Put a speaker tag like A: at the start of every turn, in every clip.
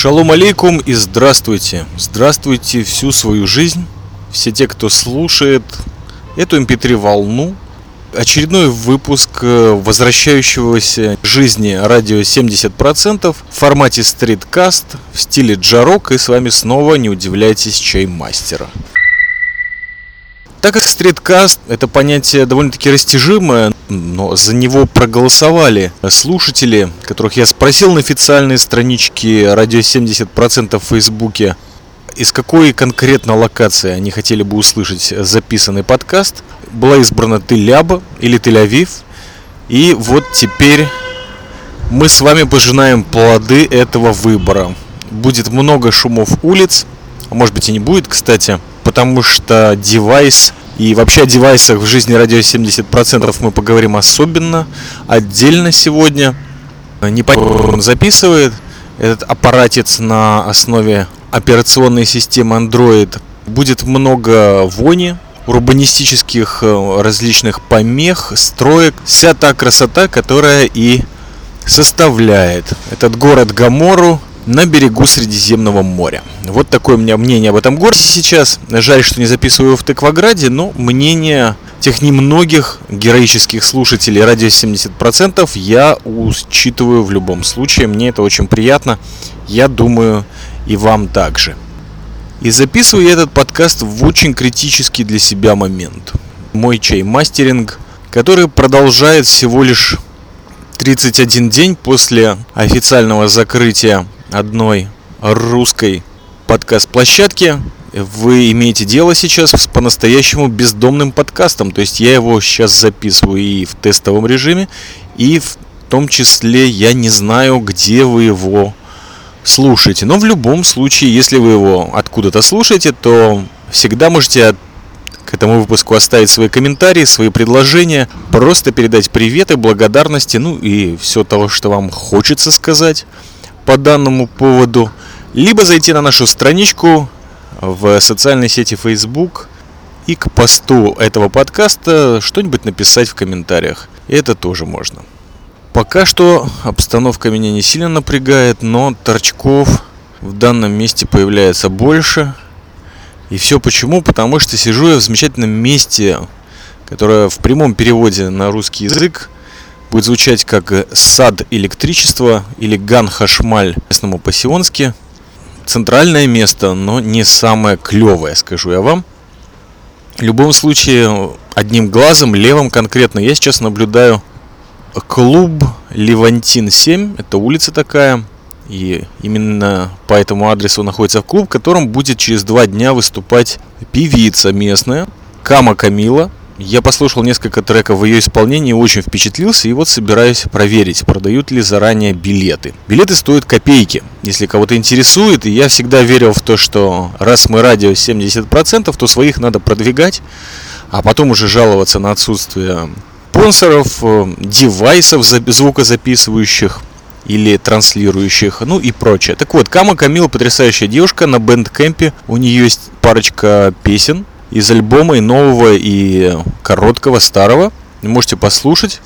A: Шалом алейкум и здравствуйте. Здравствуйте всю свою жизнь. Все те, кто слушает эту mp3 эм волну. Очередной выпуск э, возвращающегося жизни радио 70% в формате стриткаст в стиле джарок. И с вами снова, не удивляйтесь, чаймастера. Так как стриткаст это понятие довольно-таки растяжимое, но за него проголосовали слушатели, которых я спросил на официальной страничке радио 70% в Фейсбуке, из какой конкретно локации они хотели бы услышать записанный подкаст. Была избрана Тель-Аба или Тель-Авив. И вот теперь мы с вами пожинаем плоды этого выбора. Будет много шумов улиц, может быть и не будет, кстати потому что девайс и вообще о девайсах в жизни радио 70% мы поговорим особенно отдельно сегодня. Не понятно, он записывает этот аппаратец на основе операционной системы Android. Будет много вони, урбанистических э, различных помех, строек. Вся та красота, которая и составляет этот город Гамору, на берегу Средиземного моря. Вот такое у меня мнение об этом городе сейчас. Жаль, что не записываю в Тыкваграде, но мнение тех немногих героических слушателей радио 70% я учитываю в любом случае. Мне это очень приятно. Я думаю, и вам также. И записываю я этот подкаст в очень критический для себя момент. Мой чай-мастеринг, который продолжает всего лишь 31 день после официального закрытия одной русской подкаст-площадки вы имеете дело сейчас с по-настоящему бездомным подкастом. То есть я его сейчас записываю и в тестовом режиме, и в том числе я не знаю, где вы его слушаете. Но в любом случае, если вы его откуда-то слушаете, то всегда можете к этому выпуску оставить свои комментарии, свои предложения, просто передать приветы, благодарности, ну и все того, что вам хочется сказать по данному поводу, либо зайти на нашу страничку в социальной сети Facebook и к посту этого подкаста что-нибудь написать в комментариях. Это тоже можно. Пока что обстановка меня не сильно напрягает, но торчков в данном месте появляется больше. И все почему? Потому что сижу я в замечательном месте, которое в прямом переводе на русский язык будет звучать как «Сад электричества» или «Ган Хашмаль» местному по-сионски. Центральное место, но не самое клевое, скажу я вам. В любом случае, одним глазом, левым конкретно, я сейчас наблюдаю клуб Левантин 7. Это улица такая. И именно по этому адресу находится клуб, в котором будет через два дня выступать певица местная Кама Камила. Я послушал несколько треков в ее исполнении очень впечатлился, и вот собираюсь проверить, продают ли заранее билеты. Билеты стоят копейки, если кого-то интересует, и я всегда верил в то, что раз мы радио 70%, то своих надо продвигать, а потом уже жаловаться на отсутствие спонсоров, э, девайсов звукозаписывающих или транслирующих, ну и прочее. Так вот, Кама Камила потрясающая девушка на бэндкэмпе, у нее есть парочка песен, из альбома и нового, и короткого, старого. Можете послушать.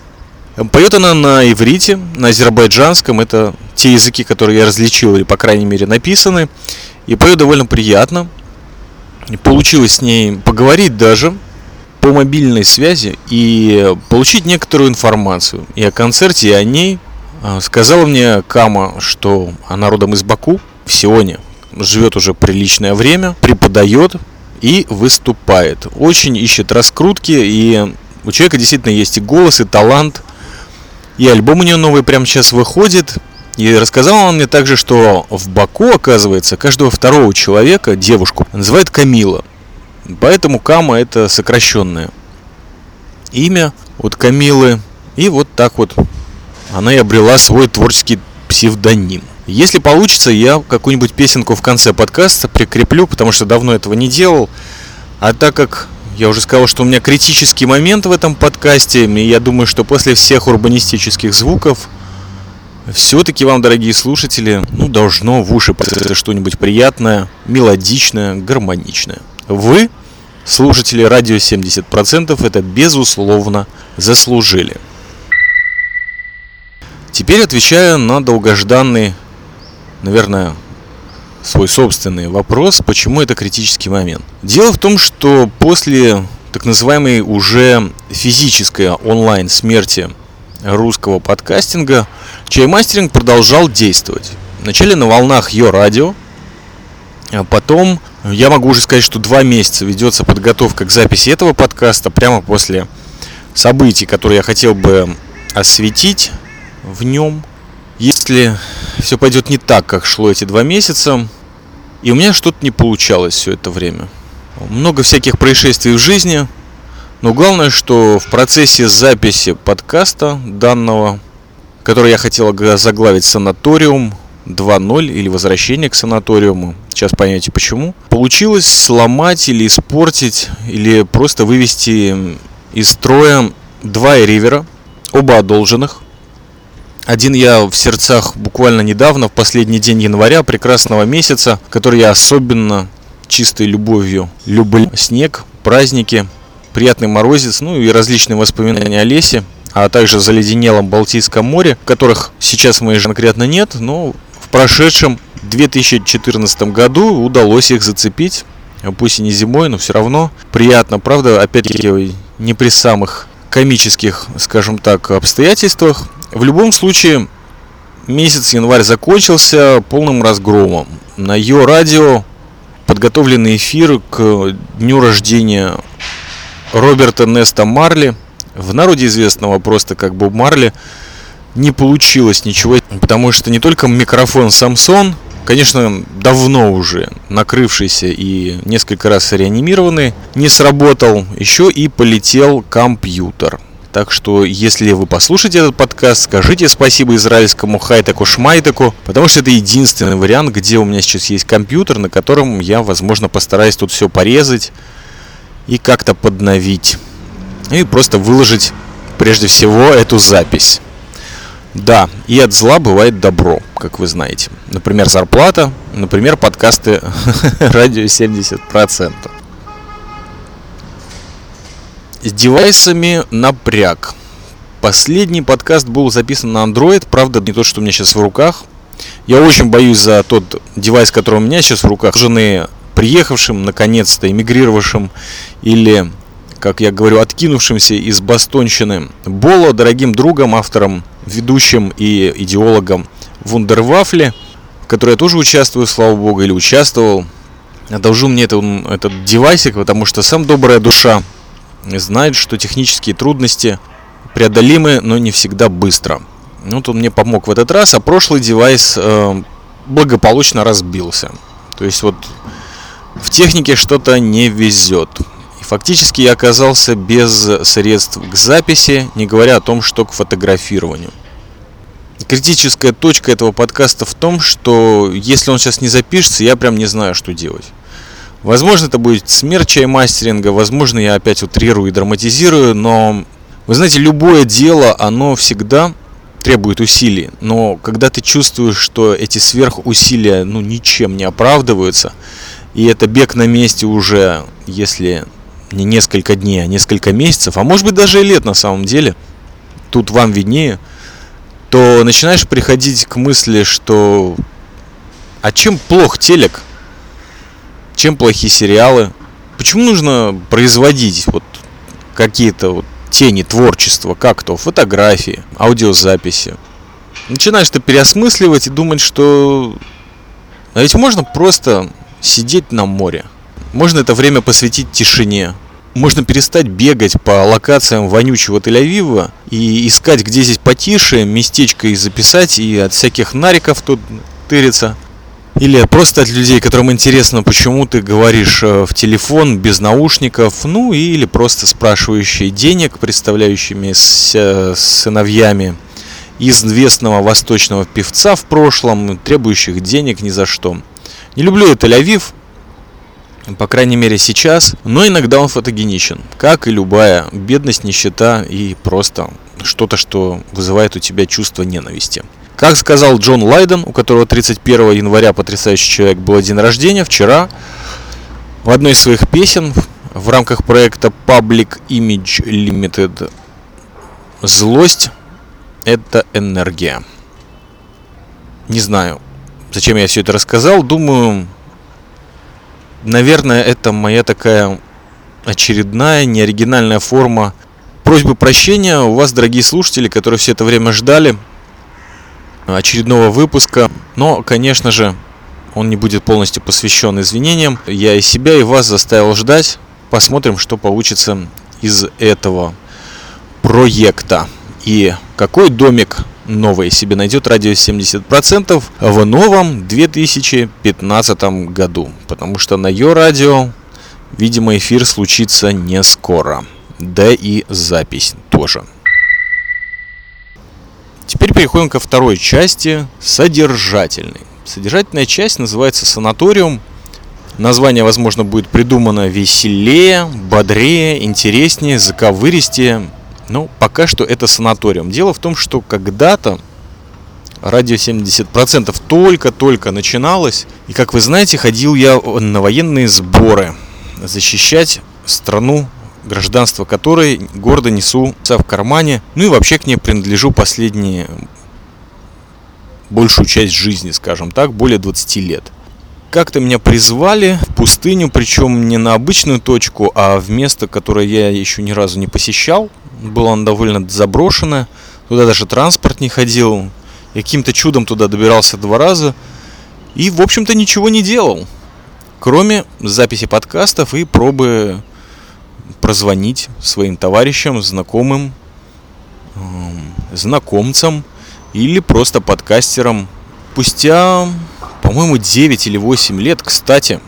A: Поет она на иврите, на азербайджанском. Это те языки, которые я различил, или, по крайней мере, написаны. И поет довольно приятно. Получилось с ней поговорить даже по мобильной связи и получить некоторую информацию и о концерте, и о ней. А, сказала мне Кама, что она родом из Баку, в Сионе. Живет уже приличное время, преподает и выступает. Очень ищет раскрутки, и у человека действительно есть и голос, и талант. И альбом у нее новый прямо сейчас выходит. И рассказала он мне также, что в Баку, оказывается, каждого второго человека, девушку, называют Камила. Поэтому Кама это сокращенное имя от Камилы. И вот так вот она и обрела свой творческий псевдоним. Если получится, я какую-нибудь песенку в конце подкаста прикреплю, потому что давно этого не делал. А так как я уже сказал, что у меня критический момент в этом подкасте, и я думаю, что после всех урбанистических звуков все-таки вам, дорогие слушатели, ну, должно в уши что-нибудь приятное, мелодичное, гармоничное. Вы, слушатели радио 70%, это безусловно заслужили. Теперь отвечаю на долгожданный наверное, свой собственный вопрос, почему это критический момент. Дело в том, что после так называемой уже физической онлайн смерти русского подкастинга, чаймастеринг продолжал действовать. Вначале на волнах Йо Радио, а потом я могу уже сказать, что два месяца ведется подготовка к записи этого подкаста прямо после событий, которые я хотел бы осветить в нем. Если все пойдет не так, как шло эти два месяца, и у меня что-то не получалось все это время. Много всяких происшествий в жизни, но главное, что в процессе записи подкаста данного, который я хотел заглавить «Санаториум», 2.0 или возвращение к санаториуму. Сейчас поймете почему. Получилось сломать или испортить, или просто вывести из строя два ривера, оба одолженных. Один я в сердцах буквально недавно, в последний день января, прекрасного месяца, который я особенно чистой любовью люблю. Снег, праздники, приятный морозец, ну и различные воспоминания о лесе, а также заледенелом Балтийском море, которых сейчас в моей жизни конкретно нет, но в прошедшем 2014 году удалось их зацепить, пусть и не зимой, но все равно приятно, правда, опять-таки не при самых комических, скажем так, обстоятельствах. В любом случае, месяц январь закончился полным разгромом. На ее радио подготовленный эфир к дню рождения Роберта Неста Марли, в народе известного просто как Боб Марли, не получилось ничего, потому что не только микрофон Samsung, конечно, давно уже накрывшийся и несколько раз реанимированный, не сработал, еще и полетел компьютер. Так что, если вы послушаете этот подкаст, скажите спасибо израильскому хайтеку шмайтеку, потому что это единственный вариант, где у меня сейчас есть компьютер, на котором я, возможно, постараюсь тут все порезать и как-то подновить. И просто выложить прежде всего эту запись. Да, и от зла бывает добро, как вы знаете. Например, зарплата, например, подкасты радио 70%. С девайсами напряг. Последний подкаст был записан на Android, правда, не тот, что у меня сейчас в руках. Я очень боюсь за тот девайс, который у меня сейчас в руках. Жены приехавшим, наконец-то, эмигрировавшим или как я говорю, откинувшимся из Бастонщины Боло, дорогим другом, автором, ведущим и идеологом Вундервафли, в которой я тоже участвую, слава богу, или участвовал. Одолжил мне этот, этот девайсик, потому что сам добрая душа знает, что технические трудности преодолимы, но не всегда быстро. Вот он мне помог в этот раз, а прошлый девайс э, благополучно разбился. То есть вот в технике что-то не везет. Фактически я оказался без средств к записи, не говоря о том, что к фотографированию. Критическая точка этого подкаста в том, что если он сейчас не запишется, я прям не знаю, что делать. Возможно, это будет смерть чаймастеринга, возможно, я опять утрирую и драматизирую, но вы знаете, любое дело, оно всегда требует усилий, но когда ты чувствуешь, что эти сверхусилия ну, ничем не оправдываются, и это бег на месте уже, если не несколько дней, а несколько месяцев, а может быть даже и лет на самом деле, тут вам виднее, то начинаешь приходить к мысли, что а чем плох телек? Чем плохие сериалы? Почему нужно производить вот какие-то вот тени творчества, как то фотографии, аудиозаписи? Начинаешь ты переосмысливать и думать, что а ведь можно просто сидеть на море. Можно это время посвятить тишине, можно перестать бегать по локациям вонючего Тель-Авива и искать, где здесь потише, местечко и записать, и от всяких нариков тут тыриться. Или просто от людей, которым интересно, почему ты говоришь э, в телефон без наушников, ну или просто спрашивающие денег, представляющими с сыновьями известного восточного певца в прошлом, требующих денег ни за что. Не люблю я Тель-Авив, по крайней мере сейчас, но иногда он фотогеничен, как и любая бедность, нищета и просто что-то, что вызывает у тебя чувство ненависти. Как сказал Джон Лайден, у которого 31 января потрясающий человек был день рождения, вчера в одной из своих песен в рамках проекта Public Image Limited «Злость – это энергия». Не знаю, Зачем я все это рассказал? Думаю, наверное, это моя такая очередная, неоригинальная форма просьбы прощения у вас, дорогие слушатели, которые все это время ждали очередного выпуска. Но, конечно же, он не будет полностью посвящен извинениям. Я и себя, и вас заставил ждать. Посмотрим, что получится из этого проекта. И какой домик новый себе найдет радио 70% в новом 2015 году. Потому что на ее радио, видимо, эфир случится не скоро. Да и запись тоже. Теперь переходим ко второй части, содержательной. Содержательная часть называется «Санаториум». Название, возможно, будет придумано веселее, бодрее, интереснее, заковыристее. Но пока что это санаториум. Дело в том, что когда-то радио 70% только-только начиналось. И, как вы знаете, ходил я на военные сборы защищать страну гражданство которой гордо несу в кармане, ну и вообще к ней принадлежу последние большую часть жизни, скажем так, более 20 лет. Как-то меня призвали в пустыню, причем не на обычную точку, а в место, которое я еще ни разу не посещал. Было оно довольно заброшено, туда даже транспорт не ходил. Я каким-то чудом туда добирался два раза и, в общем-то, ничего не делал. Кроме записи подкастов и пробы прозвонить своим товарищам, знакомым, знакомцам или просто подкастерам. Спустя, по-моему, 9 или 8 лет, кстати,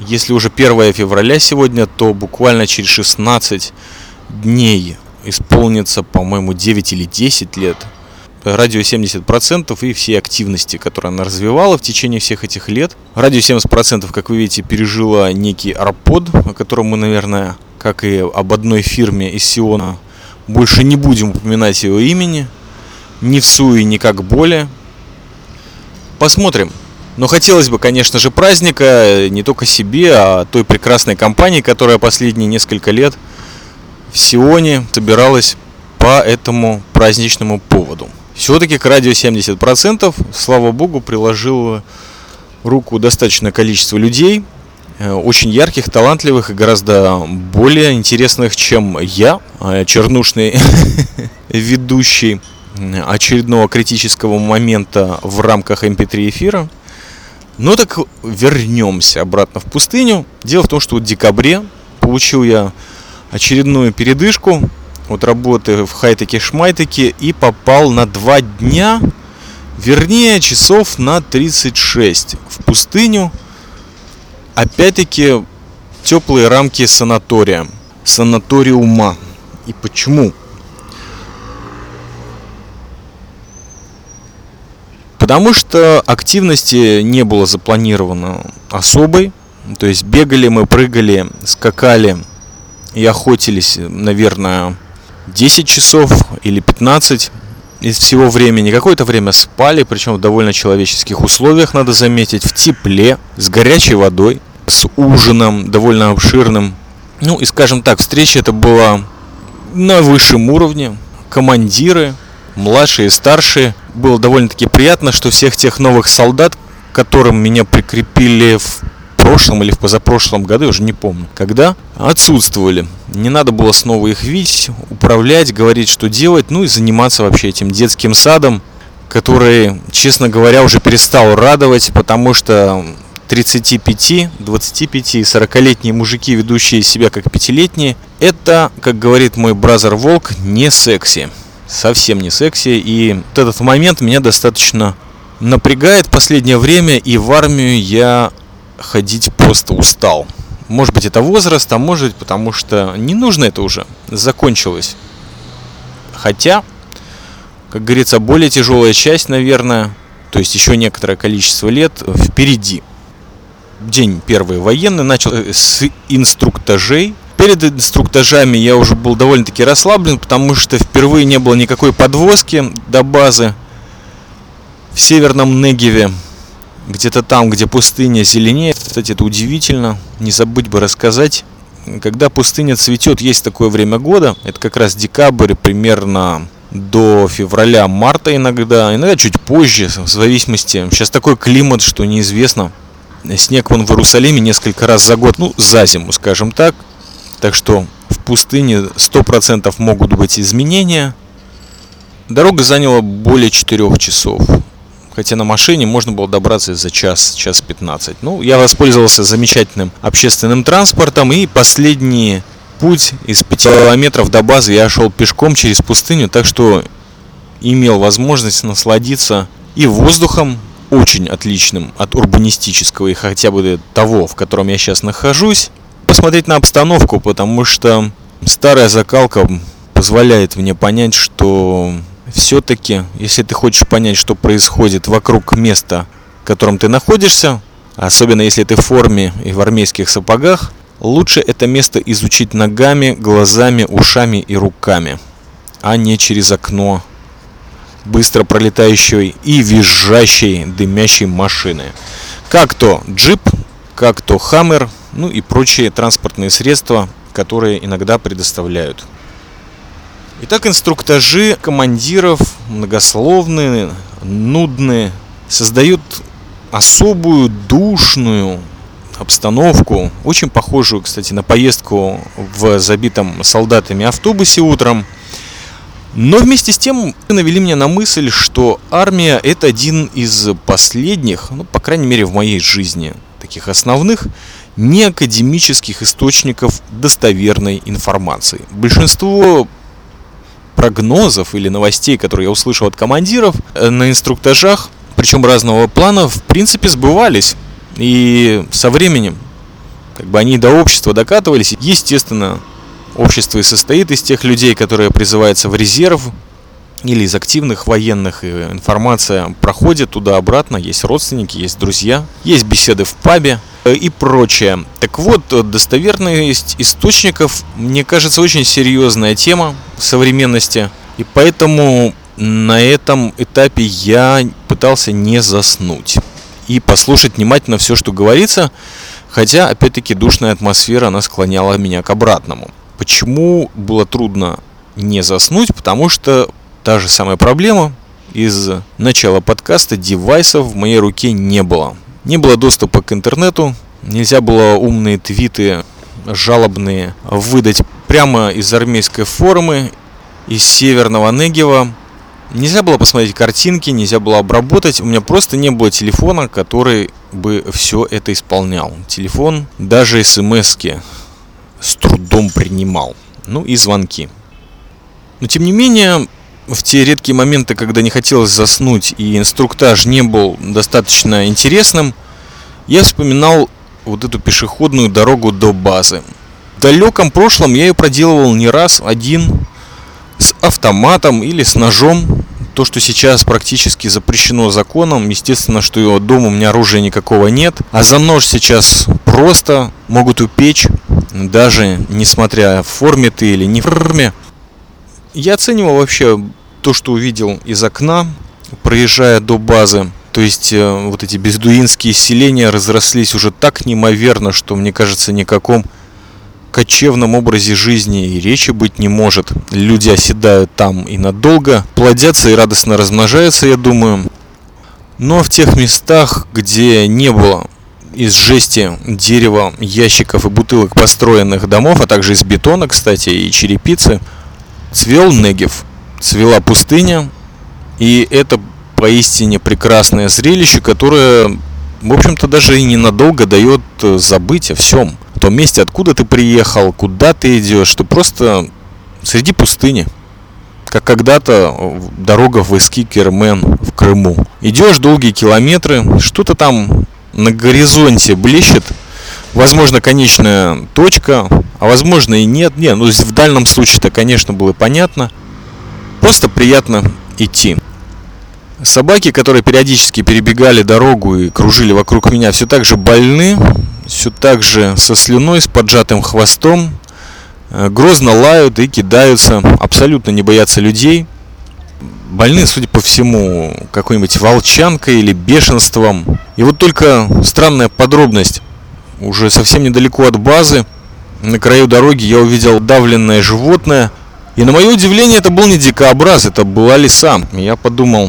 A: если уже 1 февраля сегодня, то буквально через 16 дней исполнится, по-моему, 9 или 10 лет радио 70% и все активности, которые она развивала в течение всех этих лет. Радио 70%, как вы видите, пережило некий арпод, о котором мы, наверное, как и об одной фирме из Сиона, больше не будем упоминать его имени, ни в суе, ни как более. Посмотрим. Но хотелось бы, конечно же, праздника не только себе, а той прекрасной компании, которая последние несколько лет в Сионе собиралась по этому праздничному поводу. Все-таки к радио 70%, слава богу, приложил руку достаточное количество людей – Э, очень ярких, талантливых и гораздо более интересных, чем я, э, чернушный ведущий очередного критического момента в рамках MP3 эм эфира. Но так вернемся обратно в пустыню. Дело в том, что в декабре получил я очередную передышку от работы в Хайтеке-Шмайтеке и попал на два дня, вернее часов на 36 в пустыню – опять-таки теплые рамки санатория, санаториума. И почему? Потому что активности не было запланировано особой. То есть бегали мы, прыгали, скакали и охотились, наверное, 10 часов или 15 из всего времени. Какое-то время спали, причем в довольно человеческих условиях, надо заметить, в тепле, с горячей водой с ужином довольно обширным. Ну и скажем так, встреча это была на высшем уровне. Командиры, младшие и старшие. Было довольно-таки приятно, что всех тех новых солдат, которым меня прикрепили в прошлом или в позапрошлом году, я уже не помню, когда, отсутствовали. Не надо было снова их видеть, управлять, говорить, что делать, ну и заниматься вообще этим детским садом, который, честно говоря, уже перестал радовать, потому что 35, 25 и 40-летние мужики, ведущие себя как пятилетние, это, как говорит мой бразер Волк, не секси. Совсем не секси. И вот этот момент меня достаточно напрягает последнее время, и в армию я ходить просто устал. Может быть это возраст, а может быть потому что не нужно это уже, закончилось. Хотя, как говорится, более тяжелая часть, наверное, то есть еще некоторое количество лет впереди день первый военный, начал э, с инструктажей. Перед инструктажами я уже был довольно-таки расслаблен, потому что впервые не было никакой подвозки до базы в северном Негеве. Где-то там, где пустыня зеленеет. Кстати, это удивительно. Не забыть бы рассказать. Когда пустыня цветет, есть такое время года. Это как раз декабрь, примерно до февраля-марта иногда, иногда чуть позже, в зависимости. Сейчас такой климат, что неизвестно. Снег вон в Иерусалиме несколько раз за год, ну, за зиму, скажем так. Так что в пустыне 100% могут быть изменения. Дорога заняла более 4 часов. Хотя на машине можно было добраться за час, час 15. Ну, я воспользовался замечательным общественным транспортом и последние путь из 5 километров до базы я шел пешком через пустыню, так что имел возможность насладиться и воздухом, очень отличным от урбанистического и хотя бы того, в котором я сейчас нахожусь, посмотреть на обстановку, потому что старая закалка позволяет мне понять, что все-таки, если ты хочешь понять, что происходит вокруг места, в котором ты находишься, особенно если ты в форме и в армейских сапогах, Лучше это место изучить ногами, глазами, ушами и руками, а не через окно быстро пролетающей и визжащей дымящей машины. Как то джип, как то хаммер, ну и прочие транспортные средства, которые иногда предоставляют. Итак, инструктажи командиров многословные, нудные, создают особую душную обстановку, очень похожую, кстати, на поездку в забитом солдатами автобусе утром. Но вместе с тем навели меня на мысль, что армия это один из последних, ну, по крайней мере, в моей жизни, таких основных неакадемических источников достоверной информации. Большинство прогнозов или новостей, которые я услышал от командиров э, на инструктажах, причем разного плана, в принципе сбывались. И со временем, как бы они до общества докатывались, естественно, общество и состоит из тех людей, которые призываются в резерв или из активных военных, информация проходит туда-обратно, есть родственники, есть друзья, есть беседы в пабе э, и прочее. Так вот, достоверность источников, мне кажется, очень серьезная тема современности, и поэтому на этом этапе я пытался не заснуть и послушать внимательно все, что говорится, хотя, опять-таки, душная атмосфера, она склоняла меня к обратному. Почему было трудно не заснуть? Потому что та же самая проблема из начала подкаста девайсов в моей руке не было. Не было доступа к интернету, нельзя было умные твиты жалобные выдать прямо из армейской формы, из северного Негева, Нельзя было посмотреть картинки, нельзя было обработать. У меня просто не было телефона, который бы все это исполнял. Телефон даже смс с трудом принимал. Ну и звонки. Но тем не менее, в те редкие моменты, когда не хотелось заснуть и инструктаж не был достаточно интересным, я вспоминал вот эту пешеходную дорогу до базы. В далеком прошлом я ее проделывал не раз, один, с автоматом или с ножом. То, что сейчас практически запрещено законом, естественно, что дома у меня оружия никакого нет. А за нож сейчас просто могут упечь, даже несмотря в форме ты или не в форме. Я оценивал вообще то, что увидел из окна, проезжая до базы. То есть э, вот эти бездуинские селения разрослись уже так неимоверно, что мне кажется никаком кочевном образе жизни и речи быть не может. Люди оседают там и надолго, плодятся и радостно размножаются, я думаю. Но в тех местах, где не было из жести, дерева, ящиков и бутылок построенных домов, а также из бетона, кстати, и черепицы, цвел Негев, цвела пустыня, и это поистине прекрасное зрелище, которое, в общем-то, даже и ненадолго дает забыть о всем – том месте, откуда ты приехал, куда ты идешь, что просто среди пустыни. Как когда-то дорога в Эскикермен в Крыму. Идешь долгие километры, что-то там на горизонте блещет, возможно, конечная точка, а возможно и нет. Не, ну в дальнем случае-то, конечно, было понятно. Просто приятно идти. Собаки, которые периодически перебегали дорогу и кружили вокруг меня, все так же больны, все так же со слюной, с поджатым хвостом, э, грозно лают и кидаются, абсолютно не боятся людей. Больны, судя по всему, какой-нибудь волчанкой или бешенством. И вот только странная подробность. Уже совсем недалеко от базы, на краю дороги я увидел давленное животное И на мое удивление, это был не дикообраз, это была лиса. Я подумал,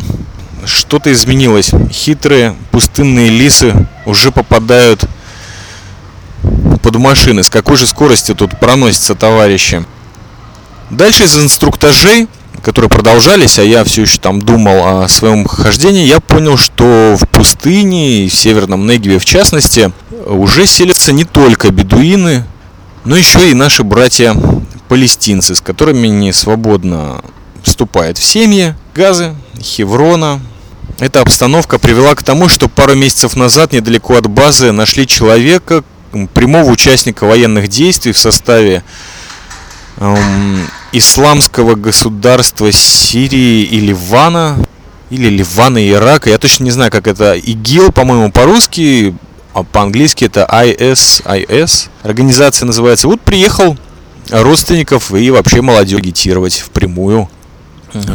A: что-то изменилось. Хитрые пустынные лисы уже попадают под машины. С какой же скоростью тут проносятся товарищи? Дальше из инструктажей, которые продолжались, а я все еще там думал о своем хождении, я понял, что в пустыне в Северном Негеве в частности уже селятся не только бедуины, но еще и наши братья палестинцы, с которыми не свободно вступает в семьи, газы, Хеврона. Эта обстановка привела к тому, что пару месяцев назад недалеко от базы нашли человека, прямого участника военных действий в составе эм, исламского государства Сирии и Ливана, или Ливана и Ирака, я точно не знаю, как это, ИГИЛ, по-моему, по-русски, а по-английски это ISIS, организация называется. Вот приехал родственников и вообще молодежь агитировать впрямую,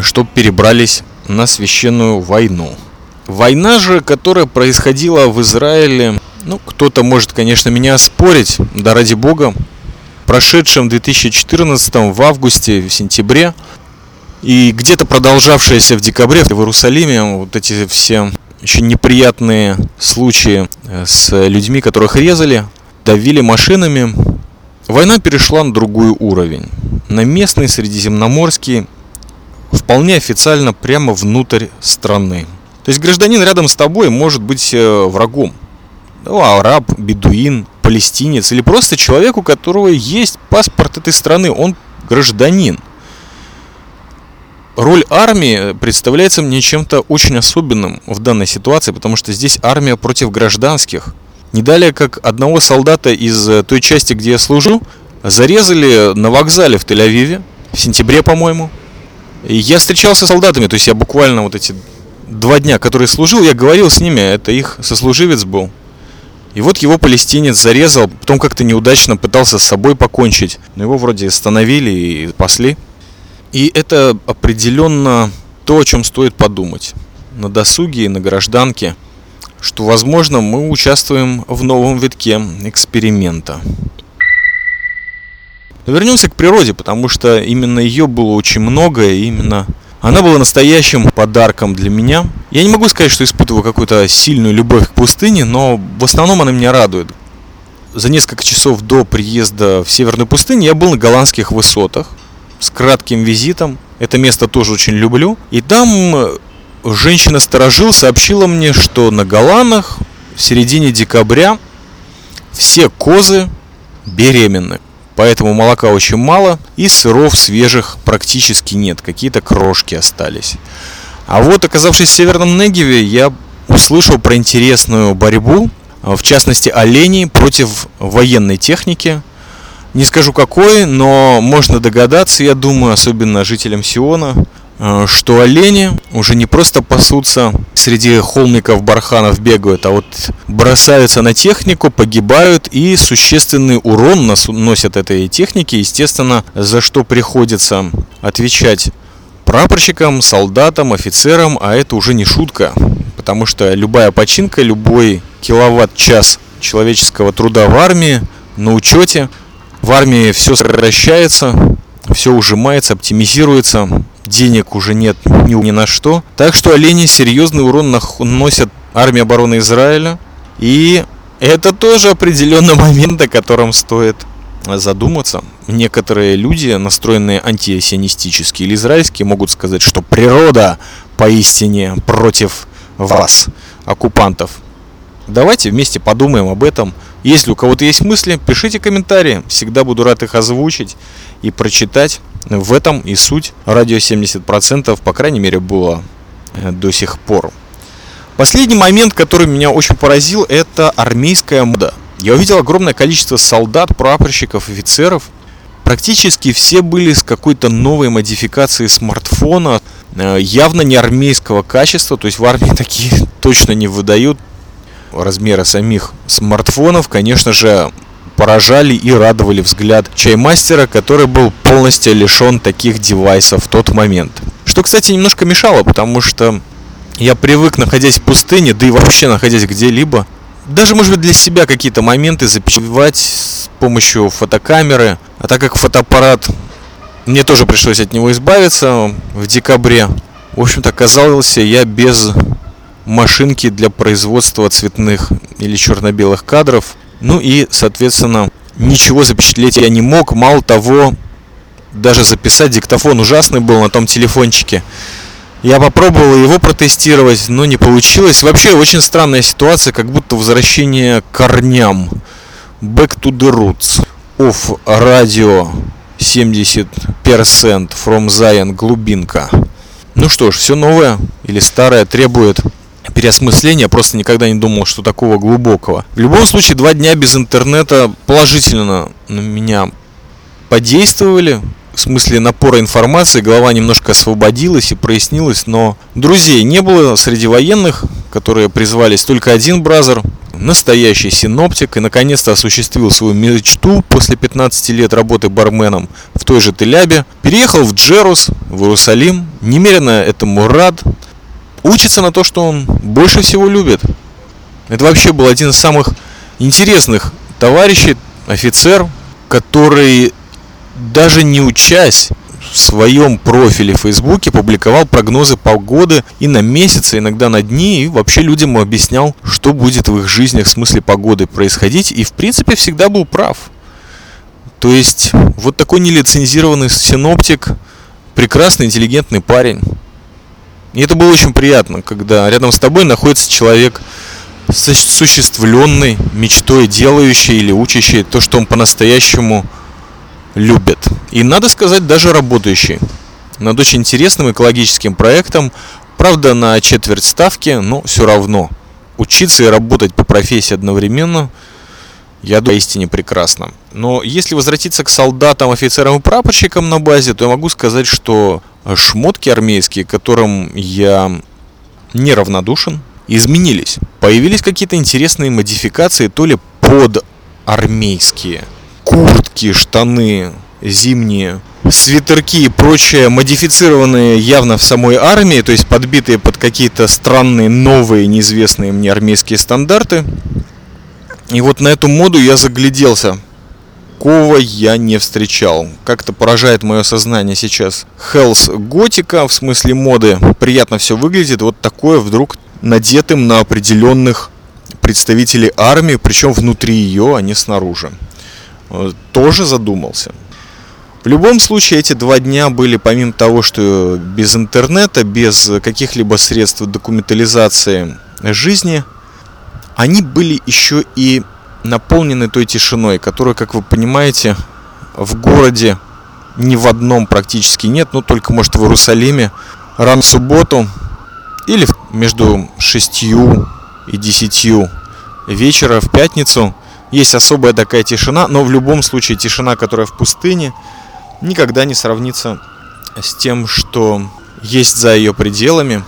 A: чтобы перебрались на священную войну. Война же, которая происходила в Израиле, ну, кто-то может, конечно, меня спорить, да ради бога, прошедшем 2014 в августе, в сентябре, и где-то продолжавшаяся в декабре в Иерусалиме, вот эти все очень неприятные случаи э, с людьми, которых резали, давили машинами, Война перешла на другой уровень. На местный средиземноморский, вполне официально прямо внутрь страны. То есть гражданин рядом с тобой может быть э, врагом. Ну, араб, бедуин, палестинец или просто человек, у которого есть паспорт этой страны, он гражданин. Роль армии представляется мне чем-то очень особенным в данной ситуации, потому что здесь армия против гражданских – не далее, как одного солдата из э, той части, где я служу, зарезали на вокзале в Тель-Авиве в сентябре, по-моему. И я встречался с солдатами, то есть я буквально вот эти два дня, которые служил, я говорил с ними, это их сослуживец был. И вот его палестинец зарезал, потом как-то неудачно пытался с собой покончить. Но его вроде остановили и спасли. И это определенно то, о чем стоит подумать. На досуге и на гражданке – что, возможно, мы участвуем в новом витке эксперимента. Но вернемся к природе, потому что именно ее было очень много, и именно она была настоящим подарком для меня. Я не могу сказать, что испытываю какую-то сильную любовь к пустыне, но в основном она меня радует. За несколько часов до приезда в Северную пустыню я был на голландских высотах с кратким визитом. Это место тоже очень люблю. И там женщина-сторожил сообщила мне, что на Голанах в середине декабря все козы беременны. Поэтому молока очень мало и сыров свежих практически нет. Какие-то крошки остались. А вот оказавшись в Северном Негеве, я услышал про интересную борьбу, в частности оленей против военной техники. Не скажу какой, но можно догадаться, я думаю, особенно жителям Сиона, что олени уже не просто пасутся среди холмиков, барханов бегают, а вот бросаются на технику, погибают и существенный урон носят этой технике, естественно, за что приходится отвечать прапорщикам, солдатам, офицерам, а это уже не шутка, потому что любая починка, любой киловатт-час человеческого труда в армии на учете, в армии все сокращается, все ужимается, оптимизируется, денег уже нет ни, ни на что. Так что олени серьезный урон наносят армии обороны Израиля. И это тоже определенный момент, о котором стоит задуматься. Некоторые люди, настроенные антисионистически или израильские, могут сказать, что природа поистине против вас, оккупантов. Давайте вместе подумаем об этом. Если у кого-то есть мысли, пишите комментарии. Всегда буду рад их озвучить и прочитать. В этом и суть радио 70%, по крайней мере, было э, до сих пор. Последний момент, который меня очень поразил, это армейская мода. Я увидел огромное количество солдат, прапорщиков, офицеров. Практически все были с какой-то новой модификацией смартфона, э, явно не армейского качества, то есть в армии такие точно не выдают размеры самих смартфонов, конечно же, поражали и радовали взгляд чаймастера, который был полностью лишен таких девайсов в тот момент. Что, кстати, немножко мешало, потому что я привык, находясь в пустыне, да и вообще находясь где-либо, даже, может быть, для себя какие-то моменты запечатлевать с помощью фотокамеры. А так как фотоаппарат Мне тоже пришлось от него избавиться в декабре. В общем-то, оказался я без машинки для производства цветных или черно-белых кадров. Ну и, соответственно, ничего запечатлеть я не мог. Мало того, даже записать диктофон ужасный был на том телефончике. Я попробовал его протестировать, но не получилось. Вообще очень странная ситуация, как будто возвращение к корням. Back to the roots. Of radio 70% from Zion глубинка. Ну что ж, все новое или старое требует переосмысления, просто никогда не думал, что такого глубокого. В любом случае, два дня без интернета положительно на меня подействовали. В смысле напора информации, голова немножко освободилась и прояснилась, но друзей не было среди военных, которые призвались только один бразер, настоящий синоптик и наконец-то осуществил свою мечту после 15 лет работы барменом в той же Телябе, переехал в Джерус, в Иерусалим, немерено этому рад, учится на то, что он больше всего любит. Это вообще был один из самых интересных товарищей, офицер, который даже не учась в своем профиле в Фейсбуке публиковал прогнозы погоды и на месяцы, иногда на дни, и вообще людям объяснял, что будет в их жизнях в смысле погоды происходить, и в принципе всегда был прав. То есть вот такой нелицензированный синоптик, прекрасный, интеллигентный парень. И это было очень приятно, когда рядом с тобой находится человек, существленный, мечтой делающий или учащий то, что он по-настоящему любит. И надо сказать, даже работающий над очень интересным экологическим проектом, правда на четверть ставки, но все равно. Учиться и работать по профессии одновременно, я думаю, истине прекрасно. Но если возвратиться к солдатам, офицерам и прапорщикам на базе, то я могу сказать, что шмотки армейские, которым я неравнодушен, изменились. Появились какие-то интересные модификации, то ли под армейские. Куртки, штаны, зимние, свитерки и прочее, модифицированные явно в самой армии, то есть подбитые под какие-то странные, новые, неизвестные мне армейские стандарты. И вот на эту моду я загляделся такого я не встречал. Как-то поражает мое сознание сейчас. Hell's готика, в смысле моды, приятно все выглядит. Вот такое вдруг надетым на определенных представителей армии, причем внутри ее, а не снаружи. Э, тоже задумался. В любом случае, эти два дня были, помимо того, что без интернета, без каких-либо средств документализации жизни, они были еще и наполнены той тишиной, которую, как вы понимаете, в городе ни в одном практически нет, ну только может в Иерусалиме рано в субботу или между 6 и 10 вечера в пятницу есть особая такая тишина, но в любом случае тишина, которая в пустыне, никогда не сравнится с тем, что есть за ее пределами,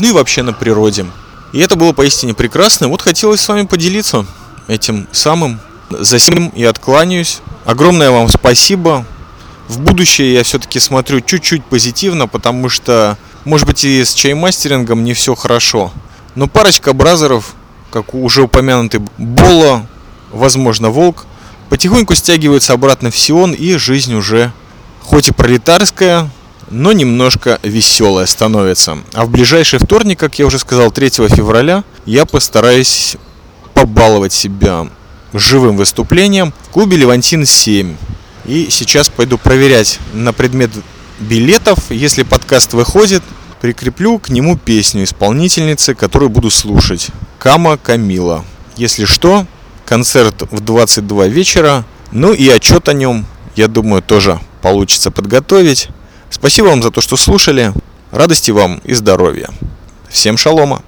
A: ну и вообще на природе. И это было поистине прекрасно. Вот хотелось с вами поделиться этим самым. За сим и откланяюсь. Огромное вам спасибо. В будущее я все-таки смотрю чуть-чуть позитивно, потому что, может быть, и с чаймастерингом не все хорошо. Но парочка бразеров, как уже упомянутый Боло, возможно, Волк, потихоньку стягиваются обратно в Сион, и жизнь уже, хоть и пролетарская, но немножко веселая становится. А в ближайший вторник, как я уже сказал, 3 февраля, я постараюсь побаловать себя живым выступлением в клубе Левантин 7. И сейчас пойду проверять на предмет билетов. Если подкаст выходит, прикреплю к нему песню исполнительницы, которую буду слушать. Кама Камила. Если что, концерт в 22 вечера. Ну и отчет о нем, я думаю, тоже получится подготовить. Спасибо вам за то, что слушали. Радости вам и здоровья. Всем шалома.